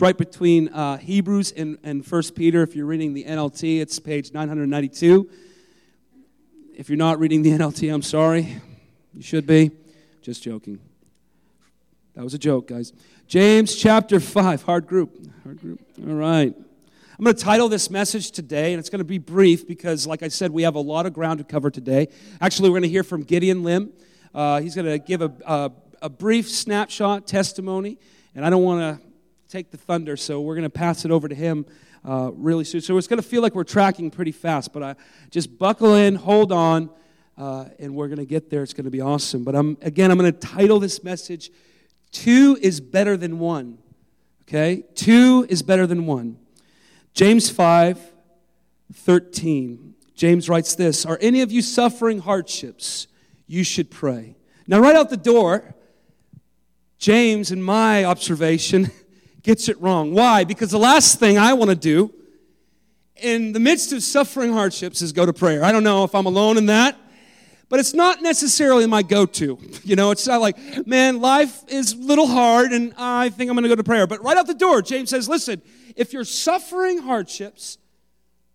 right between uh, Hebrews and, and 1 Peter. If you're reading the NLT, it's page 992. If you're not reading the NLT, I'm sorry. You should be. Just joking. That was a joke, guys. James chapter 5, hard group. Hard group. All right. I'm going to title this message today, and it's going to be brief because, like I said, we have a lot of ground to cover today. Actually, we're going to hear from Gideon Lim. Uh, he's going to give a, a, a brief snapshot testimony, and I don't want to take the thunder, so we're going to pass it over to him uh, really soon. So it's going to feel like we're tracking pretty fast, but I, just buckle in, hold on, uh, and we're going to get there. It's going to be awesome. But I'm, again, I'm going to title this message, Two is Better Than One. Okay? Two is better than one. James 5, 13. James writes this Are any of you suffering hardships? You should pray. Now, right out the door, James, in my observation, gets it wrong. Why? Because the last thing I want to do in the midst of suffering hardships is go to prayer. I don't know if I'm alone in that, but it's not necessarily my go to. You know, it's not like, man, life is a little hard and I think I'm going to go to prayer. But right out the door, James says, listen, if you're suffering hardships,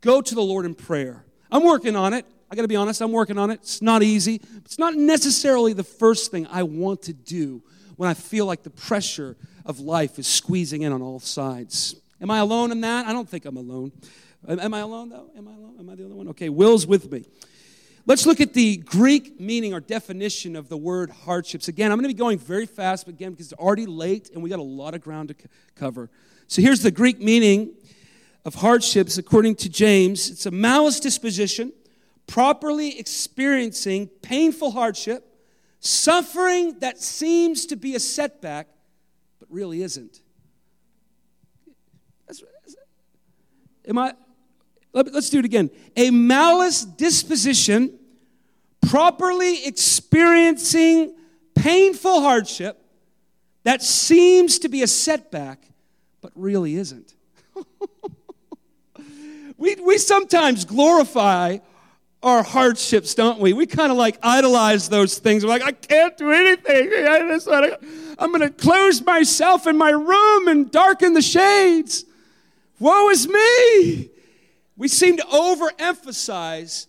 go to the Lord in prayer. I'm working on it. I got to be honest, I'm working on it. It's not easy. It's not necessarily the first thing I want to do when I feel like the pressure of life is squeezing in on all sides. Am I alone in that? I don't think I'm alone. Am I alone, though? Am I alone? Am I the only one? Okay, Will's with me. Let's look at the Greek meaning or definition of the word hardships. Again, I'm going to be going very fast, but again, because it's already late and we got a lot of ground to cover. So here's the Greek meaning of hardships according to James it's a malice disposition, properly experiencing painful hardship, suffering that seems to be a setback, really isn't. Am I? Let, us do it again. A malice disposition, properly experiencing painful hardship that seems to be a setback, but really isn't. we, we sometimes glorify our hardships, don't we? We kind of like idolize those things. We're like, I can't do anything. I'm going to close myself in my room and darken the shades. Woe is me. We seem to overemphasize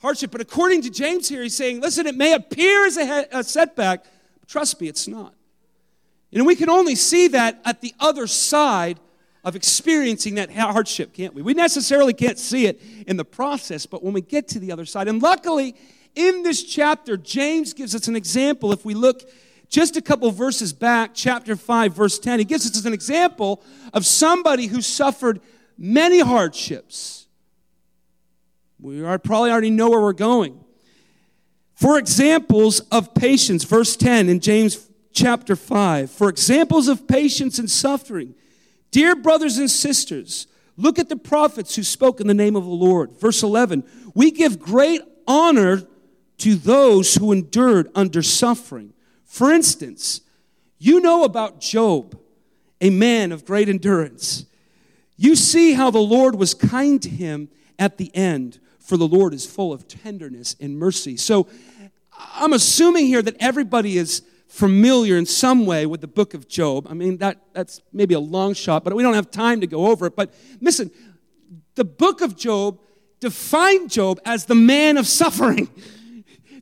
hardship. But according to James here, he's saying, listen, it may appear as a, a setback, but trust me, it's not. And we can only see that at the other side of experiencing that hardship, can't we? We necessarily can't see it in the process, but when we get to the other side, and luckily in this chapter, James gives us an example. If we look just a couple verses back, chapter 5, verse 10, he gives us an example of somebody who suffered many hardships. We are, probably already know where we're going. For examples of patience, verse 10 in James chapter 5, for examples of patience and suffering Dear brothers and sisters, look at the prophets who spoke in the name of the Lord. Verse 11 We give great honor to those who endured under suffering. For instance, you know about Job, a man of great endurance. You see how the Lord was kind to him at the end, for the Lord is full of tenderness and mercy. So I'm assuming here that everybody is familiar in some way with the book of Job. I mean, that, that's maybe a long shot, but we don't have time to go over it. But listen, the book of Job defined Job as the man of suffering.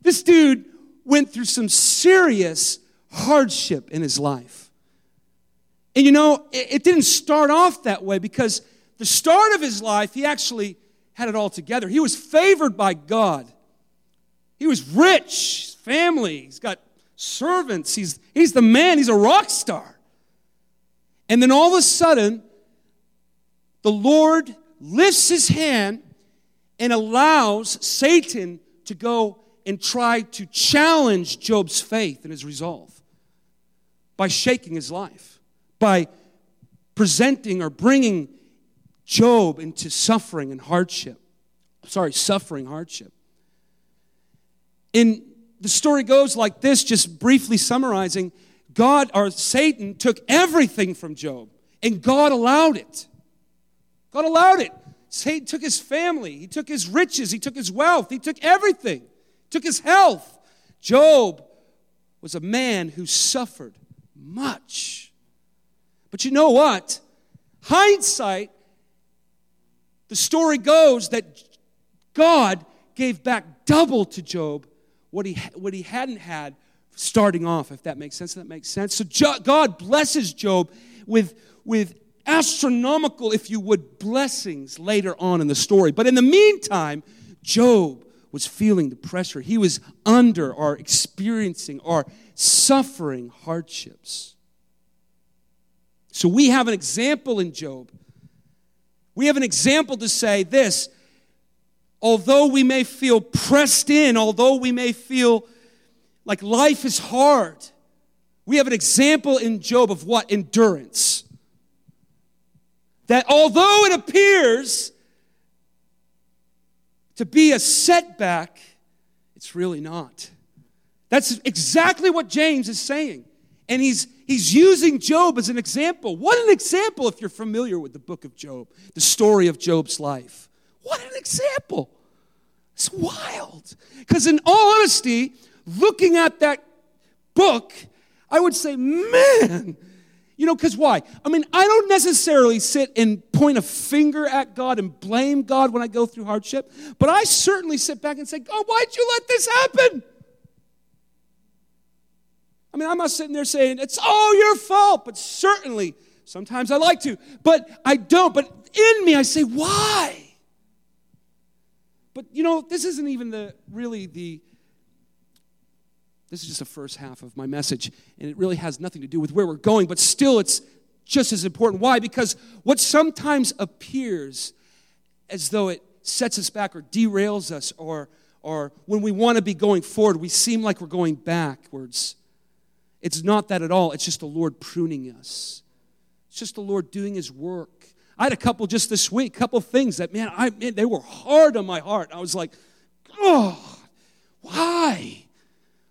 This dude went through some serious hardship in his life. And you know, it, it didn't start off that way because the start of his life, he actually had it all together. He was favored by God. He was rich, family, he's got servants. He's, he's the man, he's a rock star. And then all of a sudden, the Lord lifts his hand and allows Satan to go and try to challenge Job's faith and his resolve by shaking his life, by presenting or bringing Job into suffering and hardship. Sorry, suffering, hardship. In the story goes like this, just briefly summarizing God or Satan took everything from Job, and God allowed it. God allowed it. Satan took his family, he took his riches, he took his wealth, he took everything, took his health. Job was a man who suffered much. But you know what? hindsight, the story goes that God gave back double to Job what he, what he hadn't had starting off, if that makes sense. That makes sense. So jo- God blesses Job with, with astronomical, if you would, blessings later on in the story. But in the meantime, Job was feeling the pressure. He was under or experiencing or suffering hardships. So we have an example in Job. We have an example to say this although we may feel pressed in, although we may feel like life is hard, we have an example in Job of what? Endurance. That although it appears to be a setback, it's really not. That's exactly what James is saying. And he's, he's using Job as an example. What an example if you're familiar with the book of Job, the story of Job's life. What an example. It's wild. Because, in all honesty, looking at that book, I would say, man, you know, because why? I mean, I don't necessarily sit and point a finger at God and blame God when I go through hardship, but I certainly sit back and say, God, why'd you let this happen? I mean, I'm not sitting there saying, it's all your fault, but certainly, sometimes I like to, but I don't. But in me, I say, why? But you know, this isn't even the really the this is just the first half of my message, and it really has nothing to do with where we're going, but still it's just as important. Why? Because what sometimes appears as though it sets us back or derails us, or, or when we want to be going forward, we seem like we're going backwards. It's not that at all. It's just the Lord pruning us. It's just the Lord doing His work. I had a couple just this week, a couple things that, man, I, man, they were hard on my heart. I was like, oh, why?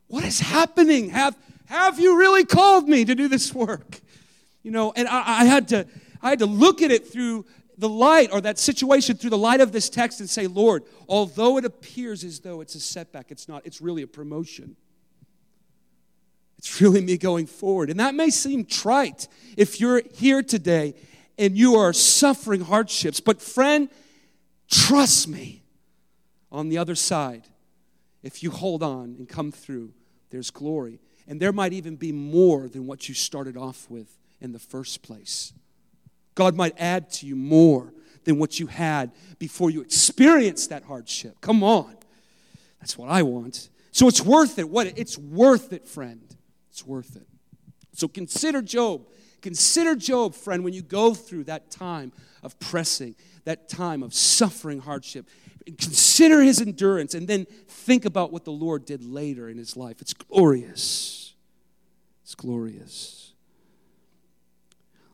What is happening? Have, have you really called me to do this work? You know, and I, I had to I had to look at it through the light or that situation through the light of this text and say, Lord, although it appears as though it's a setback, it's not. It's really a promotion. It's really me going forward. And that may seem trite if you're here today and you are suffering hardships. But, friend, trust me on the other side, if you hold on and come through, there's glory. And there might even be more than what you started off with in the first place. God might add to you more than what you had before you experienced that hardship. Come on. That's what I want. So it's worth it. What it's worth it, friend. It's worth it. So consider Job. Consider Job, friend, when you go through that time of pressing, that time of suffering hardship. Consider his endurance and then think about what the Lord did later in his life. It's glorious. It's glorious.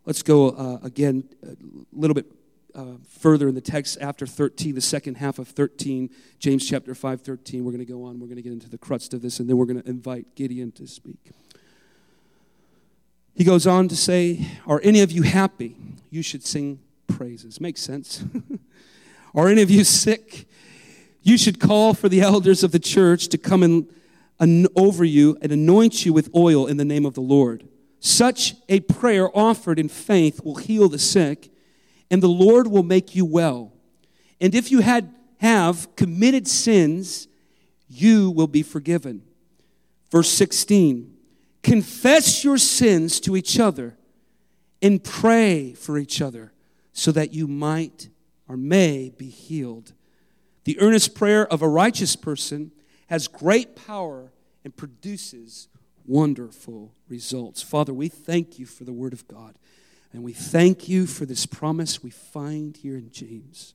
Let's go uh, again a little bit uh, further in the text after 13, the second half of 13, James chapter 5, 13. We're going to go on. We're going to get into the crux of this, and then we're going to invite Gideon to speak. He goes on to say, Are any of you happy? You should sing praises. Makes sense. Are any of you sick? You should call for the elders of the church to come in, over you and anoint you with oil in the name of the Lord. Such a prayer offered in faith will heal the sick, and the Lord will make you well. And if you had have committed sins, you will be forgiven. Verse 16 Confess your sins to each other and pray for each other so that you might or may be healed. The earnest prayer of a righteous person has great power and produces wonderful results. Father, we thank you for the Word of God, and we thank you for this promise we find here in James.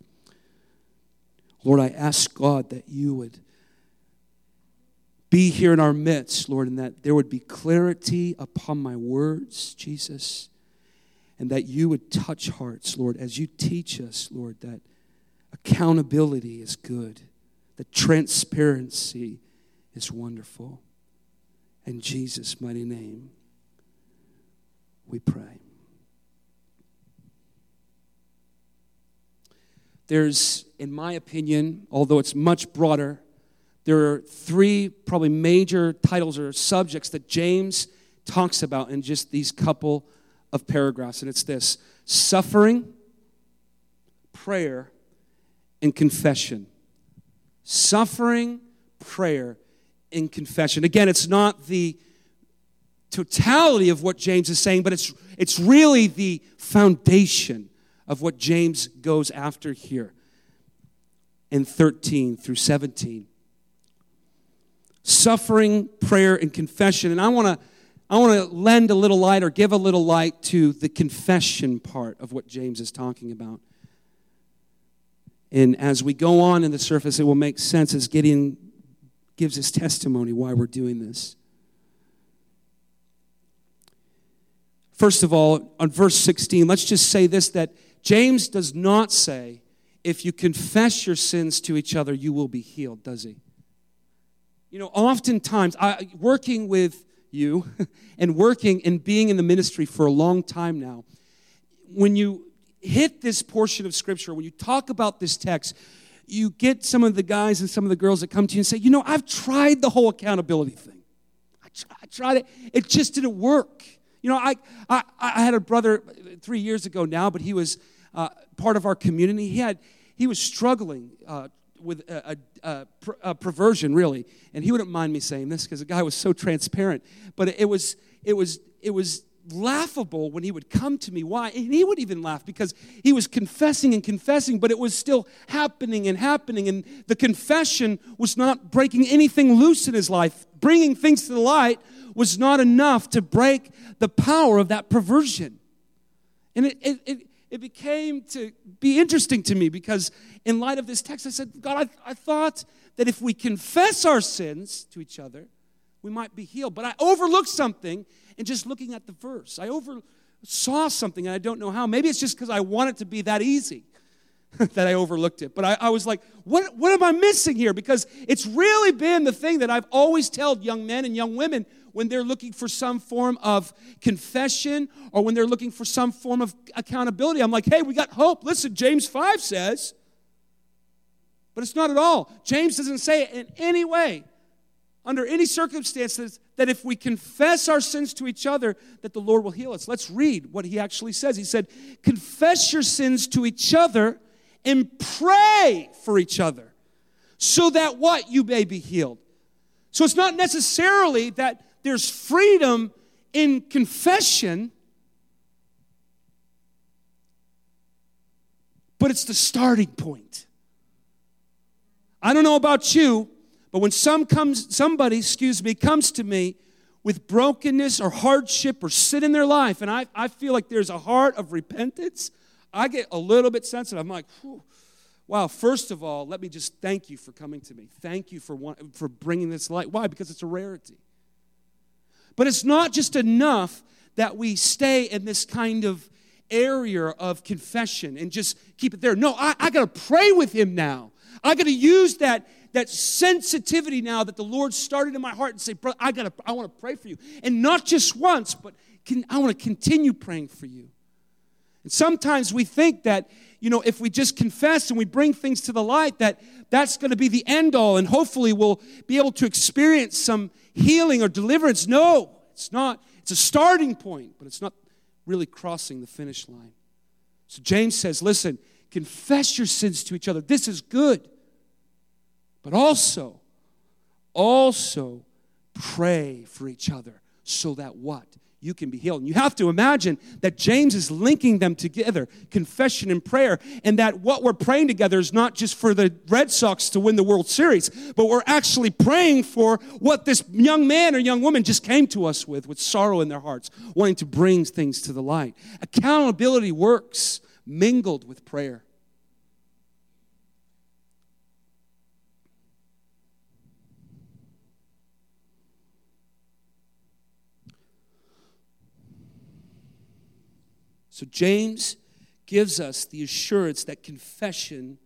Lord, I ask God that you would be here in our midst, Lord, and that there would be clarity upon my words, Jesus and that you would touch hearts, Lord, as you teach us, Lord, that accountability is good, that transparency is wonderful. In Jesus' mighty name, we pray. There's, in my opinion, although it's much broader, there are three probably major titles or subjects that James talks about in just these couple of paragraphs, and it's this suffering, prayer, and confession. Suffering, prayer, and confession. Again, it's not the totality of what James is saying, but it's, it's really the foundation of what James goes after here in 13 through 17. Suffering, prayer, and confession. And I want to I want to lend a little light or give a little light to the confession part of what James is talking about. And as we go on in the surface, it will make sense as Gideon gives his testimony why we're doing this. First of all, on verse 16, let's just say this that James does not say, if you confess your sins to each other, you will be healed, does he? You know, oftentimes, I, working with you and working and being in the ministry for a long time now, when you hit this portion of Scripture, when you talk about this text, you get some of the guys and some of the girls that come to you and say, You know, I've tried the whole accountability thing. I, tried, I tried it, it just didn't work. You know, I, I, I had a brother three years ago now, but he was uh, part of our community. He, had, he was struggling uh, with a, a, a, perversion, really. And he wouldn't mind me saying this because the guy was so transparent. But it was, it was, it was laughable when he would come to me. Why? And he would even laugh because he was confessing and confessing, but it was still happening and happening. And the confession was not breaking anything loose in his life. Bringing things to the light was not enough to break the power of that perversion. And it, it, it, it became to be interesting to me because, in light of this text, I said, God, I, I thought that if we confess our sins to each other, we might be healed. But I overlooked something in just looking at the verse. I oversaw something and I don't know how. Maybe it's just because I want it to be that easy that I overlooked it. But I, I, was like, what, what am I missing here? Because it's really been the thing that I've always told young men and young women when they're looking for some form of confession or when they're looking for some form of accountability. I'm like, hey, we got hope. Listen, James 5 says, but it's not at all. James doesn't say it in any way, under any circumstances, that if we confess our sins to each other, that the Lord will heal us. Let's read what he actually says. He said, confess your sins to each other and pray for each other so that what? You may be healed. So it's not necessarily that there's freedom in confession, but it's the starting point. I don't know about you, but when some comes, somebody, excuse me, comes to me with brokenness or hardship or sin in their life, and I, I feel like there's a heart of repentance, I get a little bit sensitive. I'm like, wow, first of all, let me just thank you for coming to me. Thank you for, one, for bringing this light. Why? Because it's a rarity. But it's not just enough that we stay in this kind of area of confession and just keep it there. No, I, I got to pray with him now. I got to use that, that sensitivity now that the Lord started in my heart and say, brother, I got to, I want to pray for you. And not just once, but can, I want to continue praying for you. And sometimes we think that, you know, if we just confess and we bring things to the light, that that's going to be the end all, and hopefully we'll be able to experience some healing or deliverance. No, it's not. It's a starting point, but it's not really crossing the finish line. So James says, listen, confess your sins to each other. This is good. But also, also pray for each other so that what? You can be healed. And you have to imagine that James is linking them together, confession and prayer, and that what we're praying together is not just for the Red Sox to win the World Series, but we're actually praying for what this young man or young woman just came to us with, with sorrow in their hearts, wanting to bring things to the light. Accountability works mingled with prayer. So James gives us the assurance that confession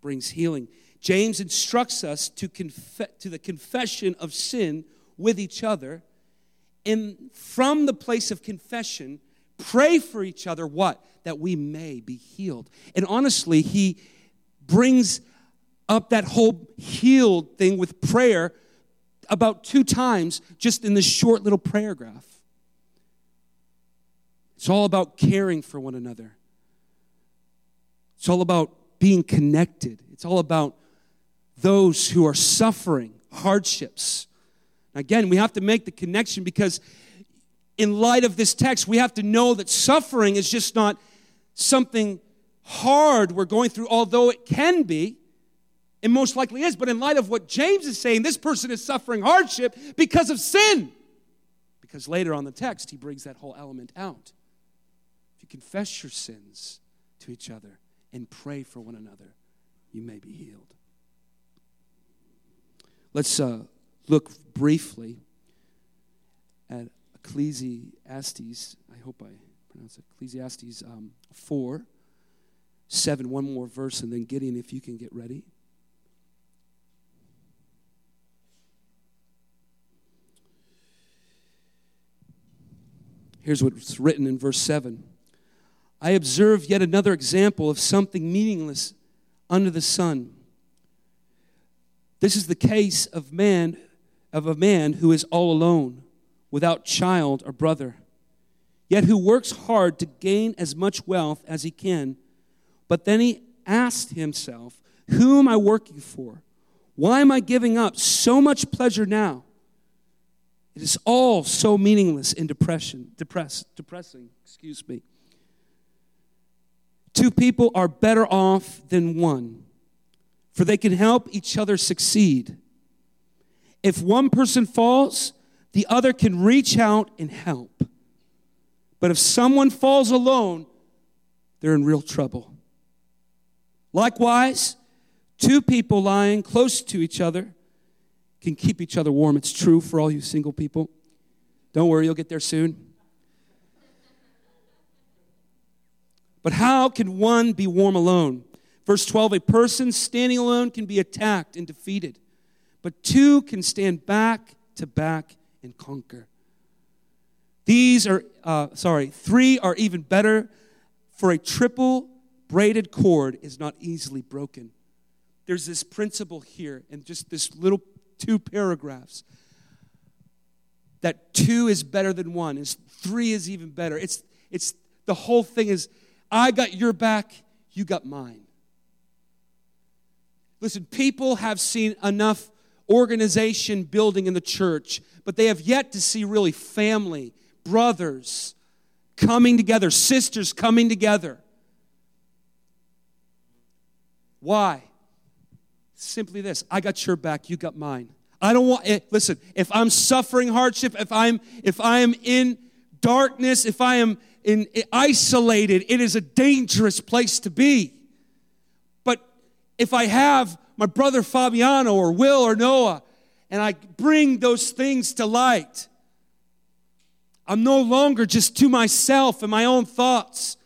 brings healing. James instructs us to, conf- to the confession of sin with each other. And from the place of confession, pray for each other what? That we may be healed. And honestly, he brings up that whole healed thing with prayer about two times just in this short little paragraph. It's all about caring for one another. It's all about being connected. It's all about those who are suffering hardships. Again, we have to make the connection because, in light of this text, we have to know that suffering is just not something hard we're going through, although it can be. It most likely is. But in light of what James is saying, this person is suffering hardship because of sin. Because later on the text, he brings that whole element out. Confess your sins to each other and pray for one another, you may be healed. Let's uh, look briefly at Ecclesiastes. I hope I pronounce it. Ecclesiastes um, 4, 7, one more verse, and then Gideon, if you can get ready. Here's what's written in verse 7 I observe yet another example of something meaningless under the sun. This is the case of man of a man who is all alone, without child or brother, yet who works hard to gain as much wealth as he can. But then he asked himself, Who am I working for? Why am I giving up so much pleasure now? It is all so meaningless and depression, depress, depressing, excuse me. Two people are better off than one, for they can help each other succeed. If one person falls, the other can reach out and help. But if someone falls alone, they're in real trouble. Likewise, two people lying close to each other can keep each other warm. It's true for all you single people. Don't worry, you'll get there soon. But how can one be warm alone? Verse 12 a person standing alone can be attacked and defeated, but two can stand back to back and conquer. These are, uh, sorry, three are even better, for a triple braided cord is not easily broken. There's this principle here, and just this little two paragraphs that two is better than one, is three is even better. It's, it's the whole thing is I got your back, you got mine. Listen, people have seen enough organization building in the church, but they have yet to see really family, brothers coming together, sisters coming together. Why? Simply this I got your back, you got mine. I don't want it. Eh, listen, if I'm suffering hardship, if I'm if I am in darkness, if I am in, isolated, it is a dangerous place to be. But if I have my brother Fabiano or Will or Noah, and I bring those things to light, I'm no longer just to myself and my own thoughts,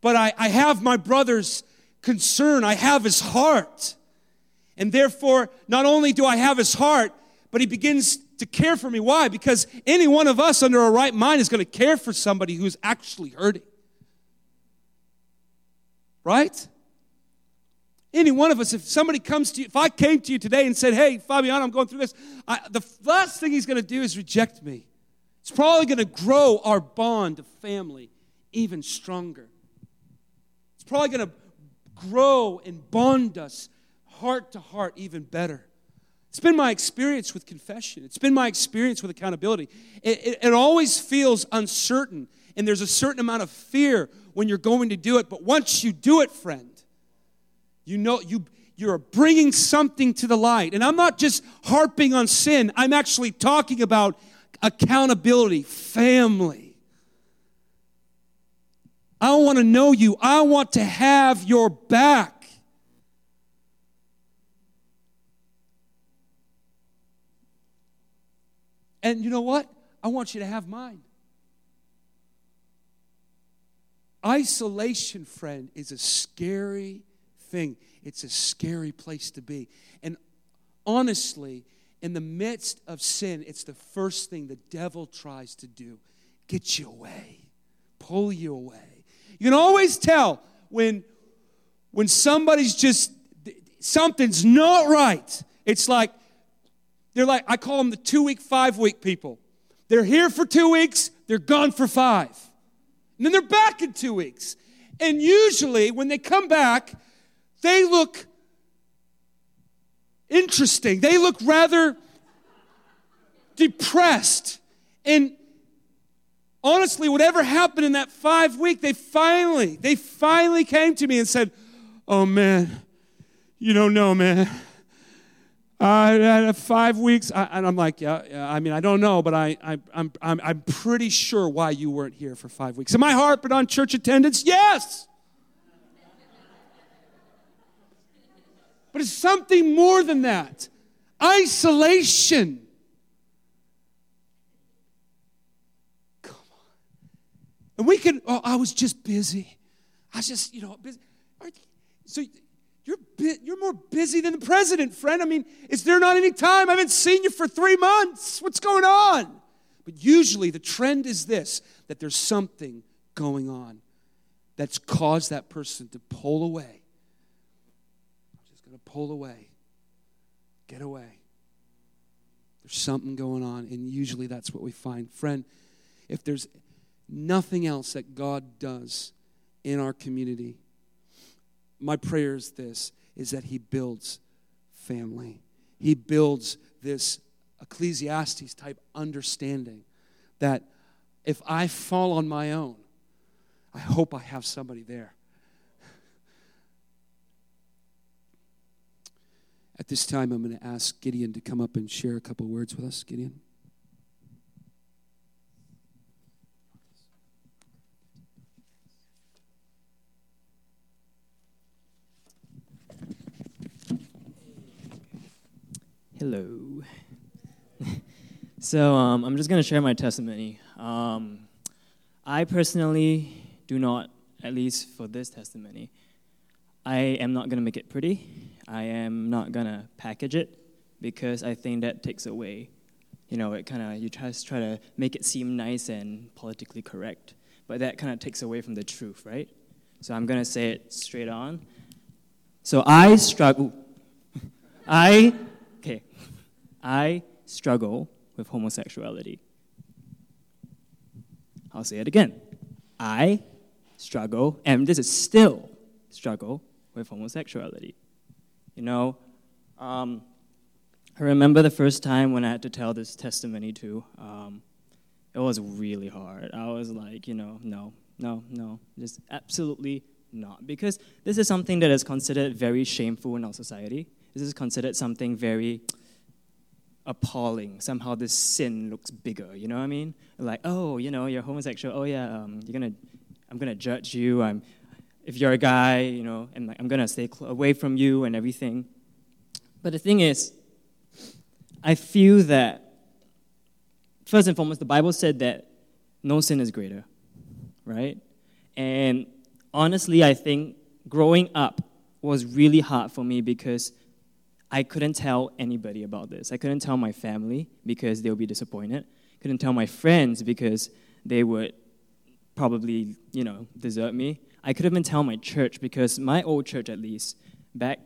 but I, I have my brother's concern, I have his heart. And therefore, not only do I have his heart, but he begins to care for me. Why? Because any one of us under a right mind is going to care for somebody who's actually hurting. Right? Any one of us, if somebody comes to you, if I came to you today and said, Hey, Fabiano, I'm going through this, I, the last thing he's going to do is reject me. It's probably going to grow our bond of family even stronger. It's probably going to grow and bond us heart to heart even better. It's been my experience with confession. It's been my experience with accountability. It, it, it, always feels uncertain, and there's a certain amount of fear when you're going to do it. But once you do it, friend, you know you you're bringing something to the light. And I'm not just harping on sin. I'm actually talking about accountability, family. I want to know you. I want to have your back. And you know what? I want you to have mine. Isolation, friend, is a scary thing. It's a scary place to be. And honestly, in the midst of sin, it's the first thing the devil tries to do get you away, pull you away. You can always tell when, when somebody's just, something's not right. It's like they're like, I call them the two week, five week people. They're here for two weeks, they're gone for five. And then they're back in two weeks. And usually, when they come back, they look interesting. They look rather depressed. And honestly, whatever happened in that five week, they finally, they finally came to me and said, Oh man, you don't know, man. I had five weeks, I, and I'm like, yeah, yeah, I mean, I don't know, but I, I, I'm, I'm, I'm pretty sure why you weren't here for five weeks. Am I harping on church attendance? Yes. But it's something more than that isolation. Come on. And we can, oh, I was just busy. I was just, you know, busy. So you're, you're more busy than the president, friend. I mean, is there not any time? I haven't seen you for three months. What's going on? But usually the trend is this that there's something going on that's caused that person to pull away. I'm just going to pull away, get away. There's something going on, and usually that's what we find. Friend, if there's nothing else that God does in our community, my prayer is this is that he builds family. He builds this Ecclesiastes type understanding that if I fall on my own, I hope I have somebody there. At this time, I'm going to ask Gideon to come up and share a couple words with us. Gideon. Hello. so um, I'm just going to share my testimony. Um, I personally do not, at least for this testimony, I am not going to make it pretty. I am not going to package it because I think that takes away, you know, it kind of, you try, try to make it seem nice and politically correct, but that kind of takes away from the truth, right? So I'm going to say it straight on. So I struggle. I I struggle with homosexuality. I'll say it again. I struggle, and this is still struggle with homosexuality. You know, um, I remember the first time when I had to tell this testimony to. Um, it was really hard. I was like, you know, no, no, no, just absolutely not. Because this is something that is considered very shameful in our society. This is considered something very appalling. Somehow this sin looks bigger. You know what I mean? Like, oh, you know, you're homosexual. Oh yeah, um, you're gonna, I'm gonna judge you. I'm, if you're a guy, you know, and like, I'm gonna stay cl- away from you and everything. But the thing is, I feel that first and foremost, the Bible said that no sin is greater, right? And honestly, I think growing up was really hard for me because I couldn't tell anybody about this. I couldn't tell my family because they would be disappointed. Couldn't tell my friends because they would probably, you know, desert me. I couldn't even tell my church because my old church, at least, back,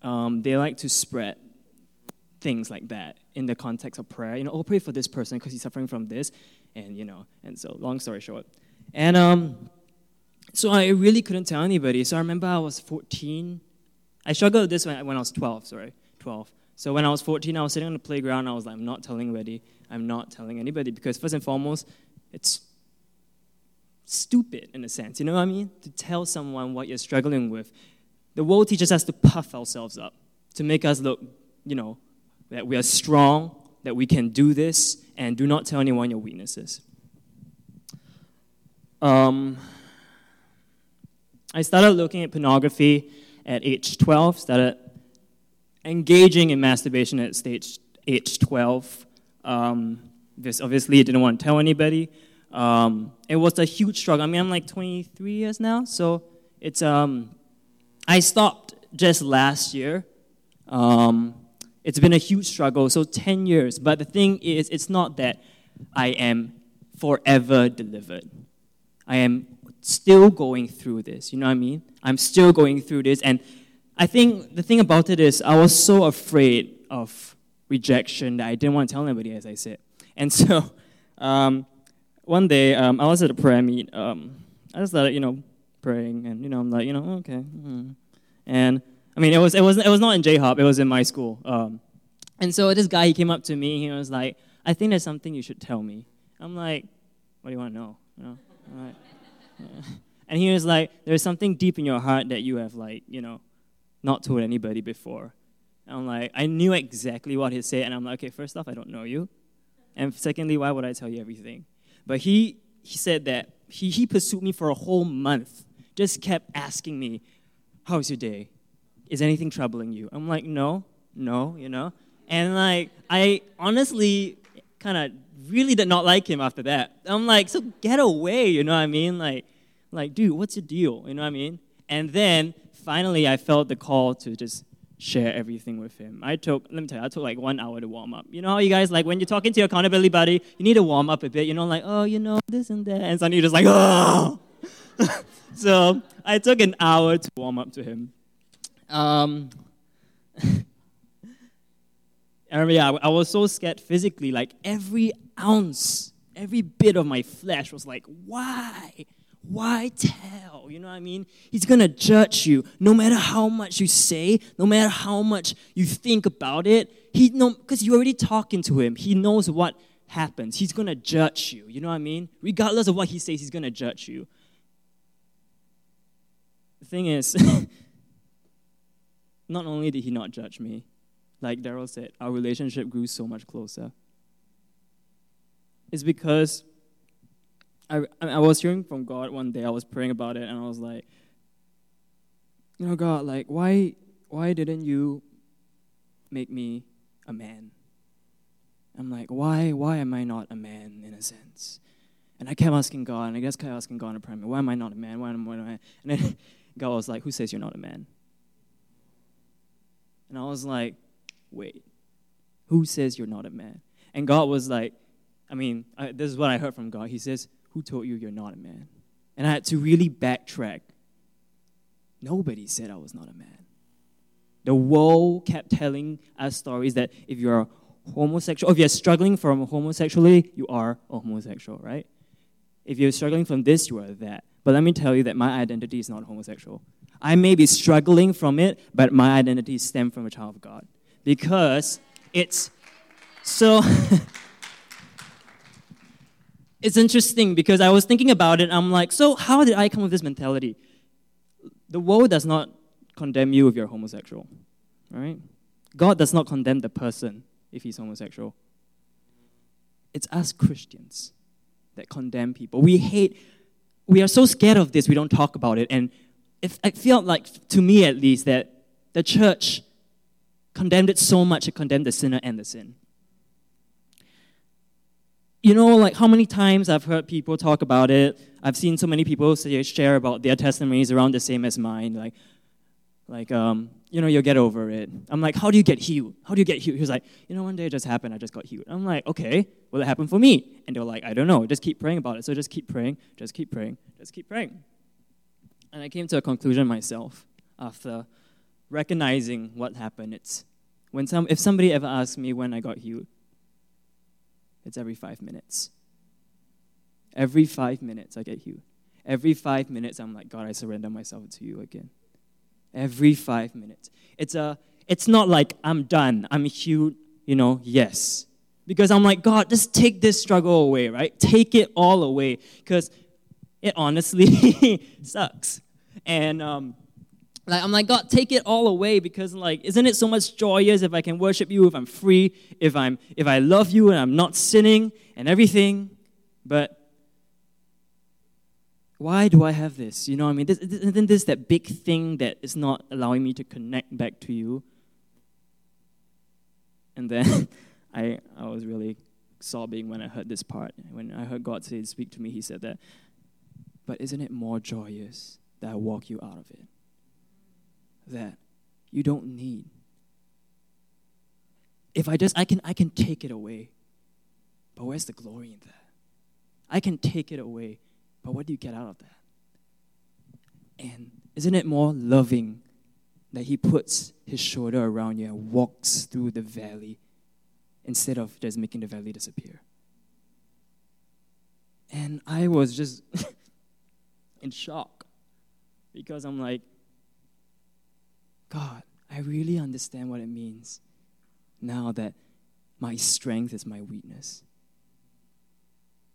um, they like to spread things like that in the context of prayer. You know, oh, pray for this person because he's suffering from this, and you know, and so long story short, and um, so I really couldn't tell anybody. So I remember I was 14 I struggled with this when, when I was 12, sorry, 12. So when I was 14, I was sitting on the playground. I was like, I'm not telling anybody. I'm not telling anybody because first and foremost, it's stupid in a sense. You know what I mean? To tell someone what you're struggling with. The world teaches us to puff ourselves up, to make us look, you know, that we are strong, that we can do this, and do not tell anyone your weaknesses. Um, I started looking at pornography at age 12, started engaging in masturbation at stage, age 12. Um, this obviously I didn't want to tell anybody. Um, it was a huge struggle. I mean, I'm like 23 years now, so it's. Um, I stopped just last year. Um, it's been a huge struggle, so 10 years. But the thing is, it's not that I am forever delivered. I am still going through this. You know what I mean? I'm still going through this. And I think the thing about it is, I was so afraid of rejection that I didn't want to tell anybody, as I said. And so, um, one day, um, I was at a prayer meet. Um, I just started, you know, praying, and you know, I'm like, you know, okay. Mm. And I mean, it was it was it was not in J Hop. It was in my school. Um, and so this guy he came up to me. He was like, I think there's something you should tell me. I'm like, what do you want to know? You know, like, yeah. And he was like, there's something deep in your heart that you have like, you know, not told anybody before. And I'm like, I knew exactly what he said, and I'm like, okay, first off, I don't know you, and secondly, why would I tell you everything? But he he said that he he pursued me for a whole month, just kept asking me, how's your day? Is anything troubling you? I'm like, no, no, you know. And like, I honestly kind of really did not like him after that. I'm like, so get away, you know what I mean? Like, like, dude, what's the deal? You know what I mean? And then finally, I felt the call to just share everything with him. I took, let me tell you, I took like one hour to warm up. You know how you guys, like, when you're talking to your accountability buddy, you need to warm up a bit, you know, like, oh, you know, this and that. And suddenly you're just like, oh. so I took an hour to warm up to him. Um, I remember, yeah, I was so scared physically. Like every ounce, every bit of my flesh was like, why? Why tell? You know what I mean? He's gonna judge you no matter how much you say, no matter how much you think about it. He know because you're already talking to him. He knows what happens. He's gonna judge you. You know what I mean? Regardless of what he says, he's gonna judge you. The thing is, not only did he not judge me, like Daryl said, our relationship grew so much closer. It's because I, I was hearing from God one day, I was praying about it, and I was like, you know, God, like, why, why didn't you make me a man? I'm like, why, why am I not a man in a sense? And I kept asking God, and I guess kept asking God in a prayer, why am I not a man? Why am I? And then God was like, who says you're not a man? And I was like, wait, who says you're not a man? And God was like, I mean, I, this is what I heard from God. He says, Who told you you're not a man? And I had to really backtrack. Nobody said I was not a man. The world kept telling us stories that if you're homosexual, if you're struggling from homosexuality, you are a homosexual, right? If you're struggling from this, you are that. But let me tell you that my identity is not homosexual. I may be struggling from it, but my identity stems from a child of God because it's so. it's interesting because I was thinking about it. I'm like, so how did I come with this mentality? The world does not condemn you if you're homosexual, right? God does not condemn the person if he's homosexual. It's us Christians that condemn people. We hate, we are so scared of this, we don't talk about it. And if, I feel like, to me at least, that the church condemned it so much it condemned the sinner and the sin. You know, like how many times I've heard people talk about it. I've seen so many people say, share about their testimonies around the same as mine. Like, like um, you know, you'll get over it. I'm like, how do you get healed? How do you get healed? He was like, you know, one day it just happened. I just got healed. I'm like, okay, will it happen for me? And they're like, I don't know. Just keep praying about it. So just keep praying. Just keep praying. Just keep praying. And I came to a conclusion myself after recognizing what happened. It's when some, if somebody ever asks me when I got healed, it's every five minutes. Every five minutes I get healed. Every five minutes I'm like, God, I surrender myself to you again. Every five minutes. It's a it's not like I'm done, I'm healed, you know, yes. Because I'm like, God, just take this struggle away, right? Take it all away. Because it honestly sucks. And um, like I'm like, God, take it all away because like, isn't it so much joyous if I can worship you, if I'm free, if I'm if I love you and I'm not sinning and everything? But why do I have this? You know what I mean? This, isn't this that big thing that is not allowing me to connect back to you? And then I I was really sobbing when I heard this part. When I heard God say, speak to me, he said that, but isn't it more joyous that I walk you out of it? That you don't need. If I just I can I can take it away. But where's the glory in that? I can take it away, but what do you get out of that? And isn't it more loving that he puts his shoulder around you and walks through the valley instead of just making the valley disappear? And I was just in shock because I'm like, God, I really understand what it means now that my strength is my weakness.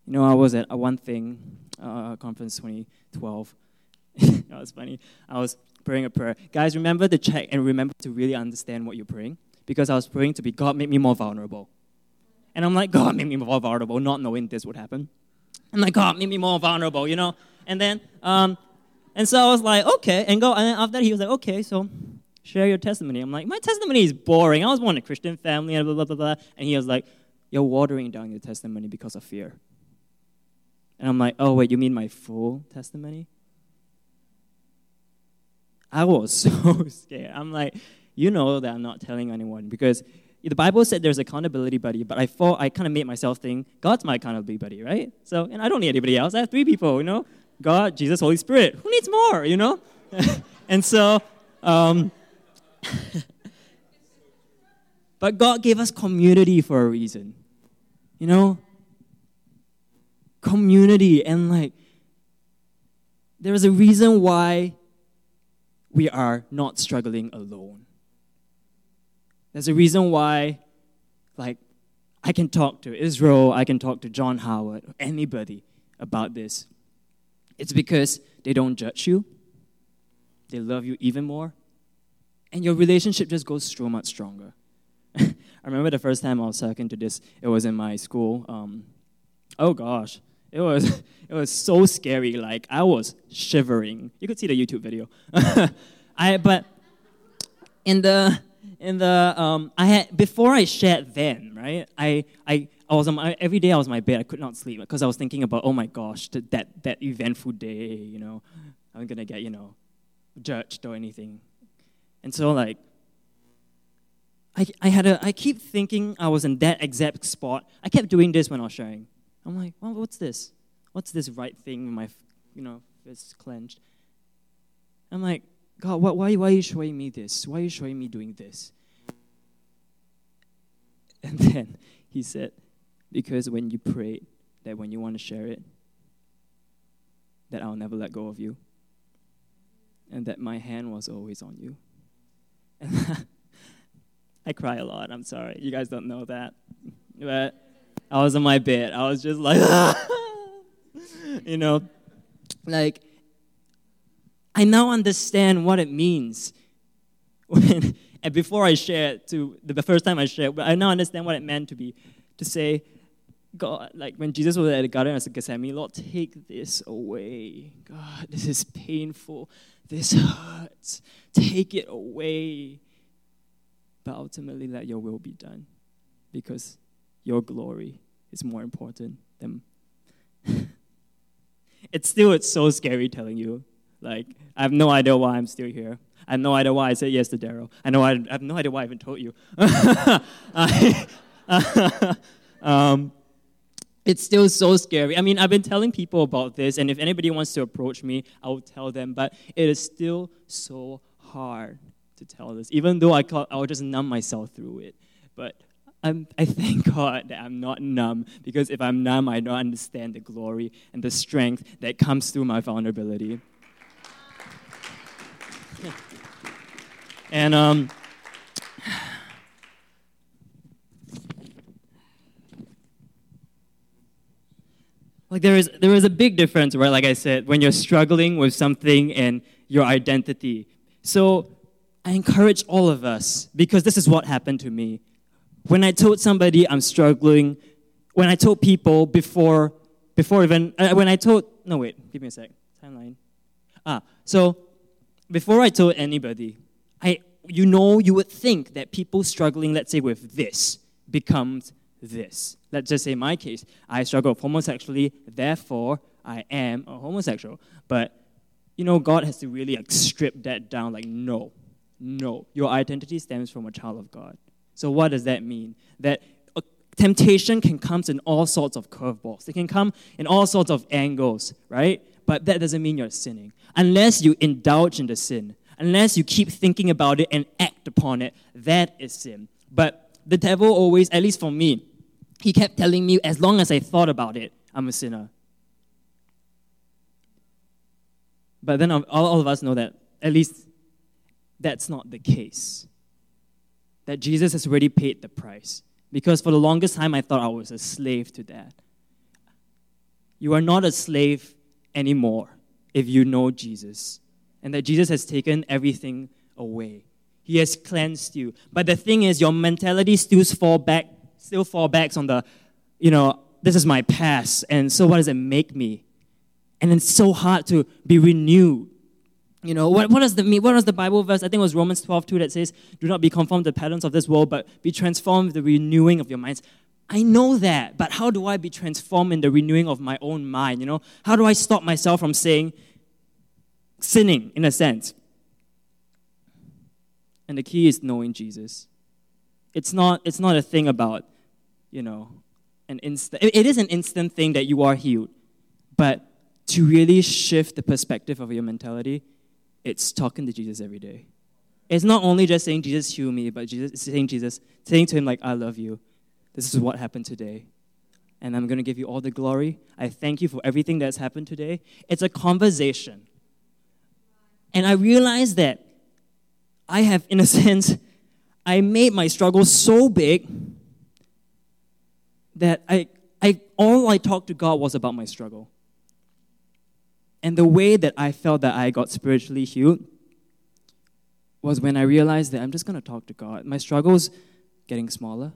You know, I was at a Onething uh, conference 2012. that was funny. I was praying a prayer. Guys, remember to check and remember to really understand what you're praying because I was praying to be God, make me more vulnerable. And I'm like, God, make me more vulnerable, not knowing this would happen. I'm like, God, make me more vulnerable, you know? And then, um, and so I was like, okay, and go. And after that, he was like, okay, so share your testimony. I'm like, my testimony is boring. I was born in a Christian family, and blah, blah, blah, blah. And he was like, you're watering down your testimony because of fear. And I'm like, oh, wait, you mean my full testimony? I was so scared. I'm like, you know that I'm not telling anyone because the Bible said there's accountability buddy, but I thought I kind of made myself think God's my accountability buddy, right? So, and I don't need anybody else. I have three people, you know, God, Jesus, Holy Spirit. Who needs more, you know? and so, um, but God gave us community for a reason, you know, community and like there's a reason why we are not struggling alone. There's a reason why, like, I can talk to Israel, I can talk to John Howard, anybody about this. It's because they don't judge you, they love you even more, and your relationship just goes so much stronger. I remember the first time I was talking to this, it was in my school. Um, oh gosh, it was, it was so scary. Like, I was shivering. You could see the YouTube video. I, but in the, in the um, I had before I shared then, right? I I, I was on my, every day I was in my bed. I could not sleep because I was thinking about oh my gosh that that eventful day. You know, I'm gonna get you know judged or anything, and so like I I had a I keep thinking I was in that exact spot. I kept doing this when I was sharing. I'm like, well, what's this? What's this right thing? My you know fist clenched. I'm like, God, why, why are you showing me this? Why are you showing me doing this? And then he said, Because when you prayed that when you want to share it, that I'll never let go of you. And that my hand was always on you. I cry a lot. I'm sorry. You guys don't know that. But I was on my bed. I was just like, you know, like I now understand what it means. When, and before I shared to the first time I shared, I now understand what it meant to be to say, God, like when Jesus was at the Garden of Gethsemane, Lord, take this away. God, this is painful. This hurts. Take it away. But ultimately, let your will be done because your glory is more important than. it's still it's so scary telling you like, I have no idea why I'm still here. I have no idea why I said yes to Daryl. I know I, I, have no idea why I even told you. I, um, it's still so scary. I mean, I've been telling people about this, and if anybody wants to approach me, I will tell them. But it is still so hard to tell this, even though I call, I'll just numb myself through it. But I'm, I thank God that I'm not numb, because if I'm numb, I don't understand the glory and the strength that comes through my vulnerability. and um, like there is there is a big difference, right? Like I said, when you're struggling with something and your identity. So I encourage all of us because this is what happened to me. When I told somebody I'm struggling, when I told people before before even uh, when I told no wait, give me a sec. Timeline. Ah, so before I told anybody, I, you know, you would think that people struggling, let's say, with this becomes this. Let's just say my case, I struggle with homosexuality, therefore I am a homosexual. But, you know, God has to really like, strip that down like, no, no. Your identity stems from a child of God. So what does that mean? That uh, temptation can come in all sorts of curveballs. It can come in all sorts of angles, right? But that doesn't mean you're sinning unless you indulge in the sin, unless you keep thinking about it and act upon it, that is sin. But the devil always, at least for me, he kept telling me as long as I thought about it, I'm a sinner. But then all, all of us know that at least that's not the case. That Jesus has already paid the price. Because for the longest time, I thought I was a slave to that. You are not a slave anymore if you know Jesus, and that Jesus has taken everything away. He has cleansed you. But the thing is, your mentality still fall back, still fall back on the, you know, this is my past, and so what does it make me? And it's so hard to be renewed. You know, what, what does the? What does the Bible verse? I think it was Romans 12, 2 that says, Do not be conformed to the patterns of this world, but be transformed with the renewing of your minds. I know that, but how do I be transformed in the renewing of my own mind? You know, how do I stop myself from saying, sinning in a sense? And the key is knowing Jesus. It's not, it's not a thing about, you know, an instant. It is an instant thing that you are healed, but to really shift the perspective of your mentality, it's talking to Jesus every day. It's not only just saying, Jesus, heal me, but Jesus, saying, Jesus, saying to him, like, I love you. This is what happened today. And I'm going to give you all the glory. I thank you for everything that's happened today. It's a conversation. And I realized that I have, in a sense, I made my struggle so big that I, I all I talked to God was about my struggle. And the way that I felt that I got spiritually healed was when I realized that I'm just going to talk to God. My struggle's getting smaller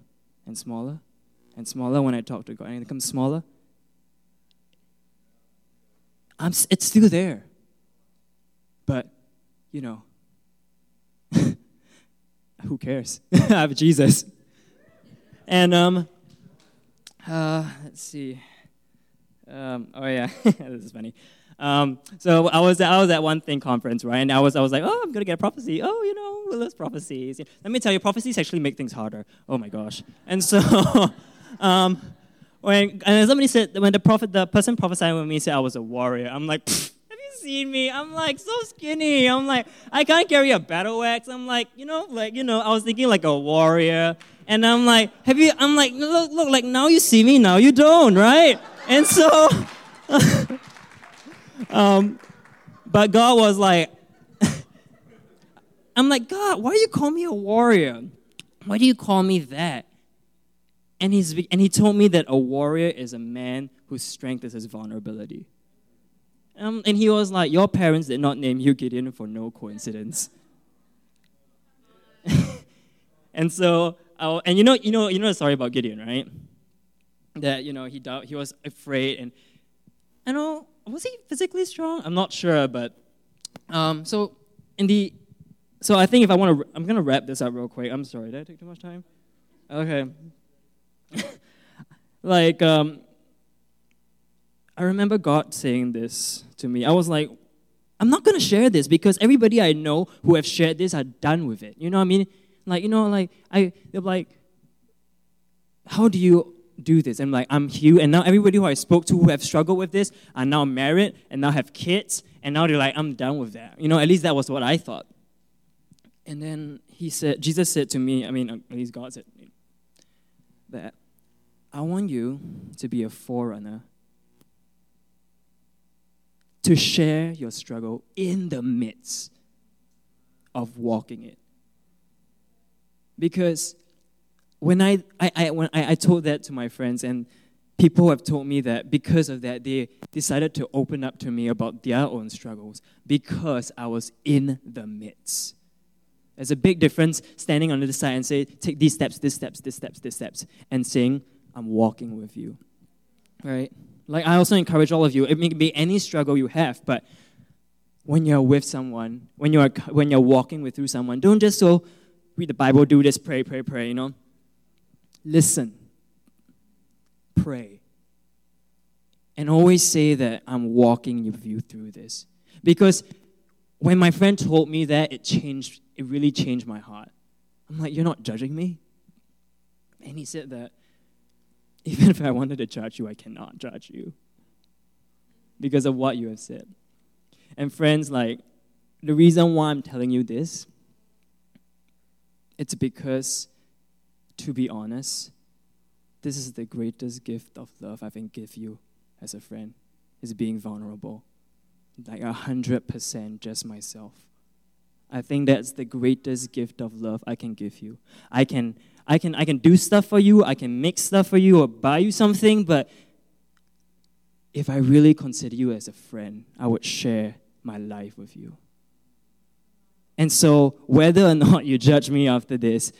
and smaller and smaller when I talk to God, and it becomes smaller. I'm, it's still there. But, you know, who cares? I have Jesus. And, um, uh, let's see. Um, oh, yeah, this is funny. Um, so I was I was at Onething conference, right? And I was I was like, oh, I'm gonna get a prophecy. Oh, you know, well, prophecies. Let me tell you, prophecies actually make things harder. Oh my gosh! And so, um, when and somebody said when the prophet, the person prophesying with me said I was a warrior, I'm like. You seen me? I'm like so skinny. I'm like I can't carry a battle axe. I'm like you know like you know I was thinking like a warrior, and I'm like have you? I'm like look look like now you see me now you don't right? And so. Um, but God was like, I'm like, God, why do you call me a warrior? Why do you call me that? And, he's, and he told me that a warrior is a man whose strength is his vulnerability. Um, and he was like, Your parents did not name you Gideon for no coincidence. and so, and you know, you know, you know the story about Gideon, right? That you know he doubt, he was afraid, and I know was he physically strong? I'm not sure, but um, so in the so I think if I want to, I'm gonna wrap this up real quick. I'm sorry, did I take too much time? Okay. like um, I remember God saying this to me. I was like, I'm not gonna share this because everybody I know who have shared this are done with it. You know what I mean? Like you know, like I they're like, how do you do this. And I'm like, I'm healed. And now everybody who I spoke to who have struggled with this are now married and now have kids. And now they're like, I'm done with that. You know, at least that was what I thought. And then he said, Jesus said to me, I mean, at least God said that I want you to be a forerunner, to share your struggle in the midst of walking it. Because when I, I, I, when I, I told that to my friends, and people have told me that because of that, they decided to open up to me about their own struggles because I was in the midst. There's a big difference standing on the side and say, take these steps, these steps, these steps, these steps, and saying, I'm walking with you. Right? Like I also encourage all of you, it may be any struggle you have, but when you're with someone, when you're when you're walking with through someone, don't just so read the Bible, do this, pray, pray, pray, you know listen, pray, and always say that I'm walking with you through this. Because when my friend told me that, it changed, it really changed my heart. I'm like, You're not judging me? And he said that even if I wanted to judge you, I cannot judge you because of what you have said. And friends, like, the reason why I'm telling you this, it's because to be honest, this is the greatest gift of love I can give you as a friend, is being vulnerable. like a hundred percent just myself. I think that's the greatest gift of love I can give you. I can I can I can do stuff for you, I can make stuff for you or buy you something, but if I really consider you as a friend, I would share my life with you. And so, whether or not you judge me after this,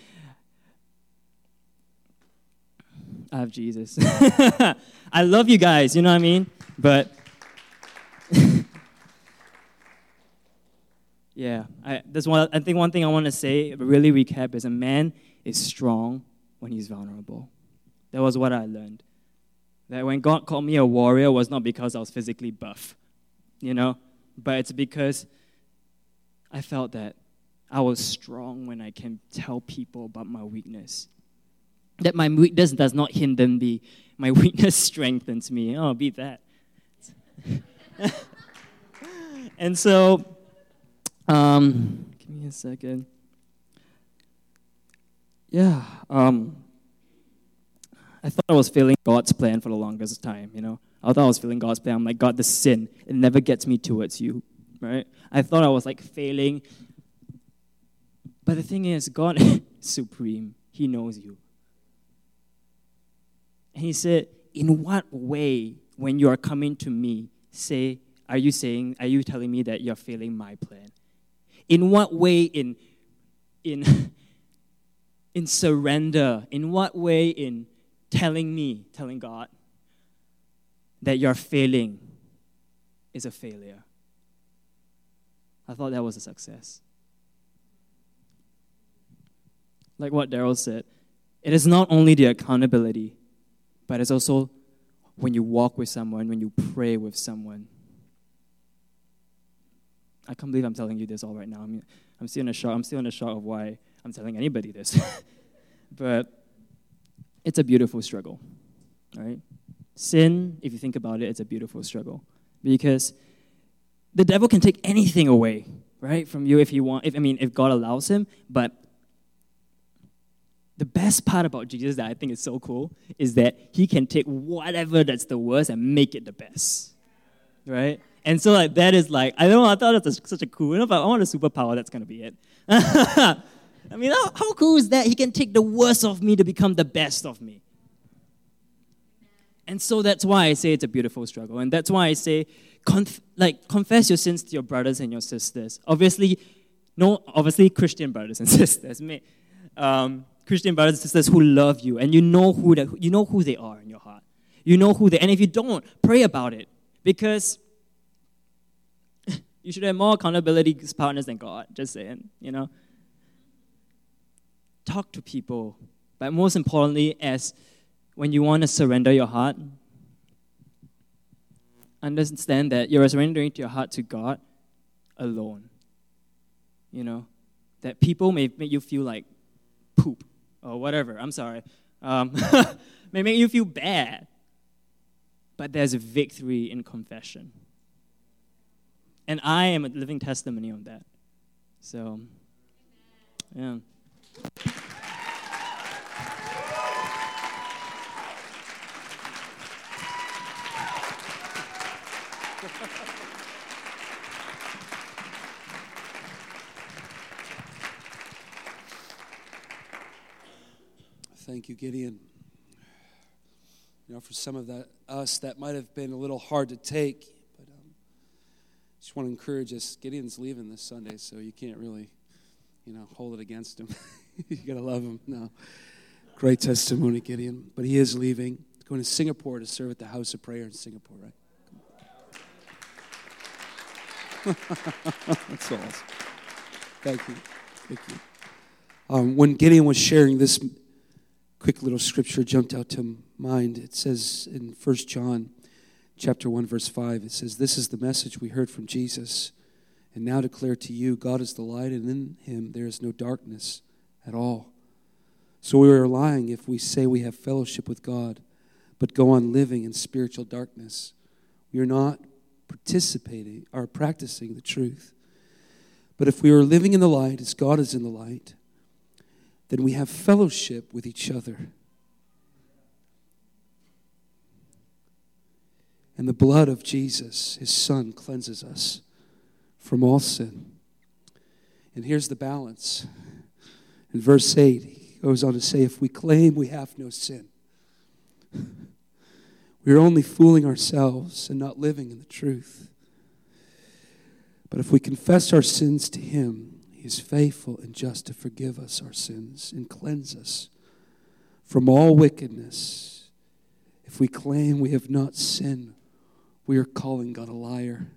I have Jesus. I love you guys, you know what I mean? But yeah, I, one, I think one thing I want to say, really recap, is a man is strong when he's vulnerable. That was what I learned. That when God called me a warrior was not because I was physically buff, you know, but it's because I felt that I was strong when I can tell people about my weakness. That my weakness does not hinder me, my weakness strengthens me. Oh, beat that. and so, um, give me a second. Yeah, um, I thought I was failing God's plan for the longest time, you know. I thought I was failing God's plan. I'm like, God, the sin, it never gets me towards you, right? I thought I was like failing. But the thing is, God is supreme. He knows you. And He said, In what way, when you are coming to me, say, are you saying, are you telling me that you're failing my plan? In what way in in in surrender? In what way in telling me, telling God, that you're failing is a failure. I thought that was a success. Like what Daryl said, it is not only the accountability, but it's also when you walk with someone, when you pray with someone. I can't believe I'm telling you this all right now. I mean, I'm still in a shock. I'm still in a shock of why I'm telling anybody this. but it's a beautiful struggle, right? Sin, if you think about it, it's a beautiful struggle because the devil can take anything away, right, from you if he want. If I mean, if God allows him. But the best part about Jesus that I think is so cool is that he can take whatever that's the worst and make it the best, right? And so like that is like I don't know. I thought that's such a cool. But I want a superpower. That's gonna be it. I mean, how, how cool is that? He can take the worst of me to become the best of me. And so that's why I say it's a beautiful struggle. And that's why I say, conf- like, confess your sins to your brothers and your sisters. Obviously, no, obviously, Christian brothers and sisters. Um, Christian brothers and sisters who love you, and you know who they, you know who they are in your heart. You know who they, and if you don't, pray about it because you should have more accountability partners than God. Just saying, you know talk to people. But most importantly, as when you want to surrender your heart, understand that you're surrendering your heart to God alone. You know, that people may make you feel like poop or whatever. I'm sorry. Um, may make you feel bad. But there's a victory in confession. And I am a living testimony on that. So, yeah. Thank you, Gideon. You know, for some of that us, that might have been a little hard to take, but um, just want to encourage us. Gideon's leaving this Sunday, so you can't really, you know, hold it against him. you gotta love him. No, great testimony, Gideon. But he is leaving, going to Singapore to serve at the House of Prayer in Singapore, right? That's awesome. Thank you. Thank you. Um, when Gideon was sharing this quick little scripture jumped out to mind. It says in 1 John chapter 1 verse 5 it says this is the message we heard from Jesus and now declare to you God is the light and in him there is no darkness at all. So we are lying if we say we have fellowship with God but go on living in spiritual darkness. We are not participating or practicing the truth. But if we are living in the light as God is in the light, then we have fellowship with each other. And the blood of Jesus, his son, cleanses us from all sin. And here's the balance. In verse 8, he goes on to say, If we claim we have no sin, we are only fooling ourselves and not living in the truth. But if we confess our sins to him, he is faithful and just to forgive us our sins and cleanse us from all wickedness. If we claim we have not sinned, we are calling God a liar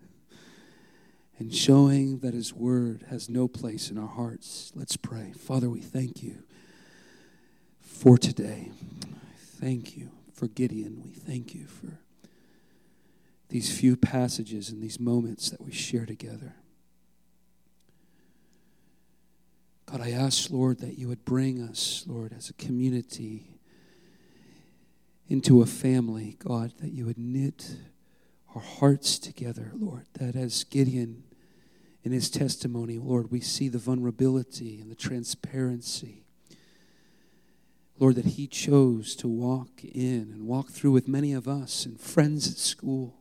and showing that His Word has no place in our hearts. Let's pray. Father, we thank you for today. Thank you for Gideon. We thank you for these few passages and these moments that we share together. God, I ask, Lord, that you would bring us, Lord, as a community into a family, God, that you would knit our hearts together, Lord, that as Gideon in his testimony, Lord, we see the vulnerability and the transparency. Lord, that he chose to walk in and walk through with many of us and friends at school.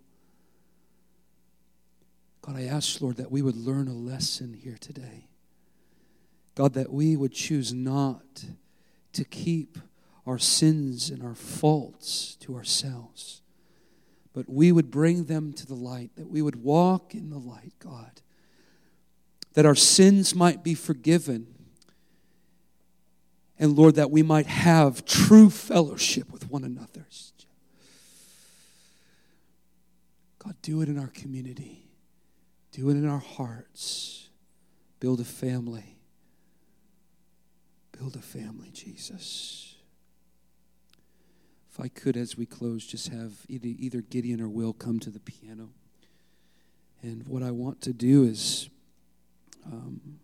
God, I ask, Lord, that we would learn a lesson here today. God, that we would choose not to keep our sins and our faults to ourselves, but we would bring them to the light, that we would walk in the light, God, that our sins might be forgiven. And Lord, that we might have true fellowship with one another. God, do it in our community. Do it in our hearts. Build a family. Build a family, Jesus. If I could, as we close, just have either, Gideon or Will come to the piano. And what I want to do is um,